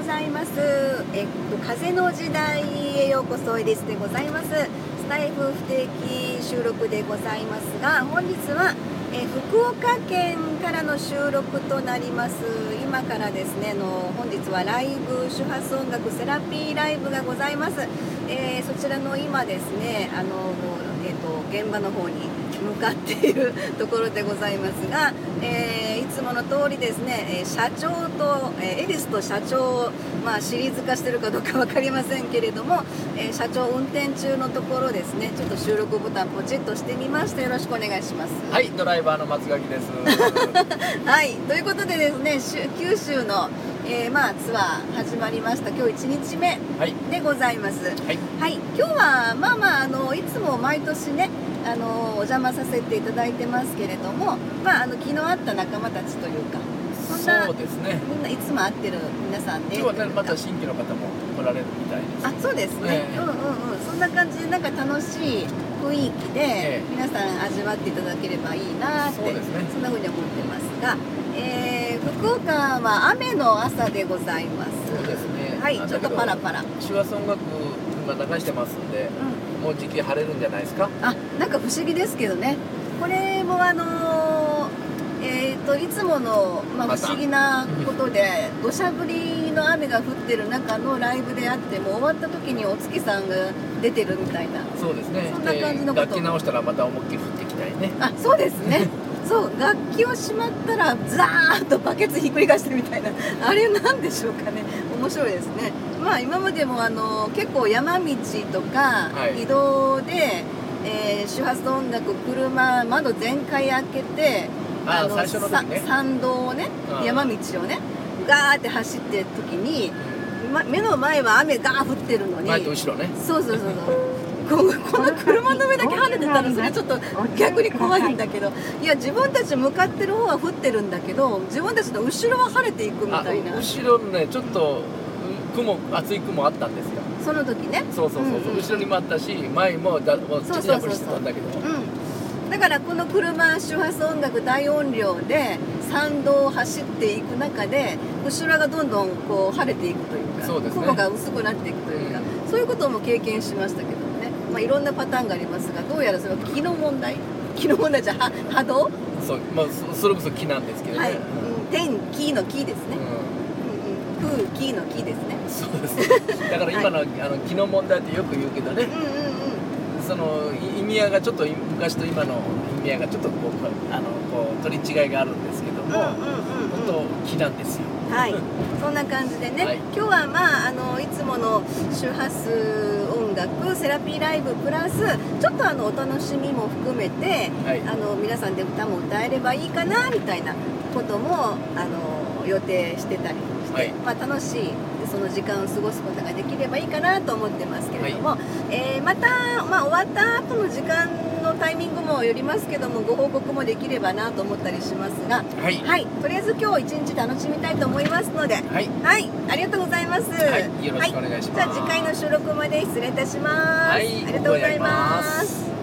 ございます。えっと、風の時代へようこそエリスでございます。スタイフ不定期収録でございますが、本日はえ福岡県からの収録となります。今からですね、の本日はライブ周波数音楽セラピーライブがございます。えーそちらの今ですね、あのえっと現場の方に向かっているところでございますが、えーいつもの通りですね、えー社長と、えーエリスと社長、まあ、シリーズ化してるかどうか分かりませんけれども、えー社長運転中のところですねちょっと収録ボタンポチッとしてみましたよろしくお願いします。はい、ドライバーの松垣です。はいということでですね九州の、えーまあ、ツアー始まりました。今日1日目はい、でございます。はい、はい、今日はまあまああのいつも毎年ねあのお邪魔させていただいてますけれども、まあ、あの昨日会った仲間たちというかそんなそうですね。みんないつも会ってる皆さんで。今日はね、また新規の方も来られるみたいです。あそうですね、ええ。うんうんうん。そんな感じでなんか楽しい雰囲気で、ええ。皆さん味わっていただければいいなってそうですね。んな風に思ってますが、えー福岡は雨の朝でございます。そうですね。はいちょっとパラパラ、手話音楽今流してますんで、うん、もう時期晴れるんじゃないですか？あなんか不思議ですけどね。これもあのーえー、といつもの、まあ、不思議なことで土砂降りの雨が降ってる中のライブであっても終わった時にお月さんが出てるみたいな。そうですね。そんな感じのこと。で楽器直したらまた思いっきり降ってきたいね。あそうですね。そう楽器をしまったらザーッとバケツひっくり返してるみたいな。あれなんでしょうかね面白いですね。まあ今までもあの結構山道とかはい。移動で、えー周波数音楽車窓全開開けてあの時ね。さ山道をねうん。山道をねガーって走ってる時に、ま、目の前は雨ガー降ってるのにね。そうそうそうそうここの車の上だけ跳ねてたらそれちょっと逆に怖いんだけどいや自分たち向かってる方は降ってるんだけど自分たちの後ろは晴れていくみあ、たいな。後ろね、ちょっとうん雲厚い雲あったんですよ。その時ね。そうそうそうそう、うんうん後ろにもあったし、前もだもうちょっとやっぱりしてたんだけど。うん。だからこの車周波数音楽大音量で山道を走っていく中で後ろがどんどんこう晴れていくというかね。雲が薄くなっていくというか、そういうことも経験しましたけど。ね、まあ、いろんなパターンがありますがどうやらそれは気の問題？気の問題じゃは波動？そう、まあそそれこそ木なんですけどね。はい、うん。うん、天気の気ですね、ううんうん、空気の気ですね。んそうですね。だから今の、あの木の問題ってよく言うけどね。うん。うんうん。そのい意味合いがちょっとい昔と今の意味合いがちょっとこうあのこう取り違いがあるんですけども、うんうんうんうん。本当木なんですよ。はい、そんな感じでね、はい。今日はまああのいつもの周波数音楽セラピーライブプラスちょっとあのお楽しみも含めて、はい。あの皆さんで歌も歌えればいいかなみたいなこともあの予定してたりして、はい。まあ、楽しいその時間を過ごすことができればいいかなと思ってますけれども、えーまた、まあ、終わった後の時間のタイミングもよりますけどもご報告もできればなと思ったりしますが。はい。はい、とりあえず今日一日楽しみたいと思いますので、はい。はい、ありがとうございます。はいよろしくお願いしますじゃあ次回の収録まで失礼いたします。はいありがとうございます。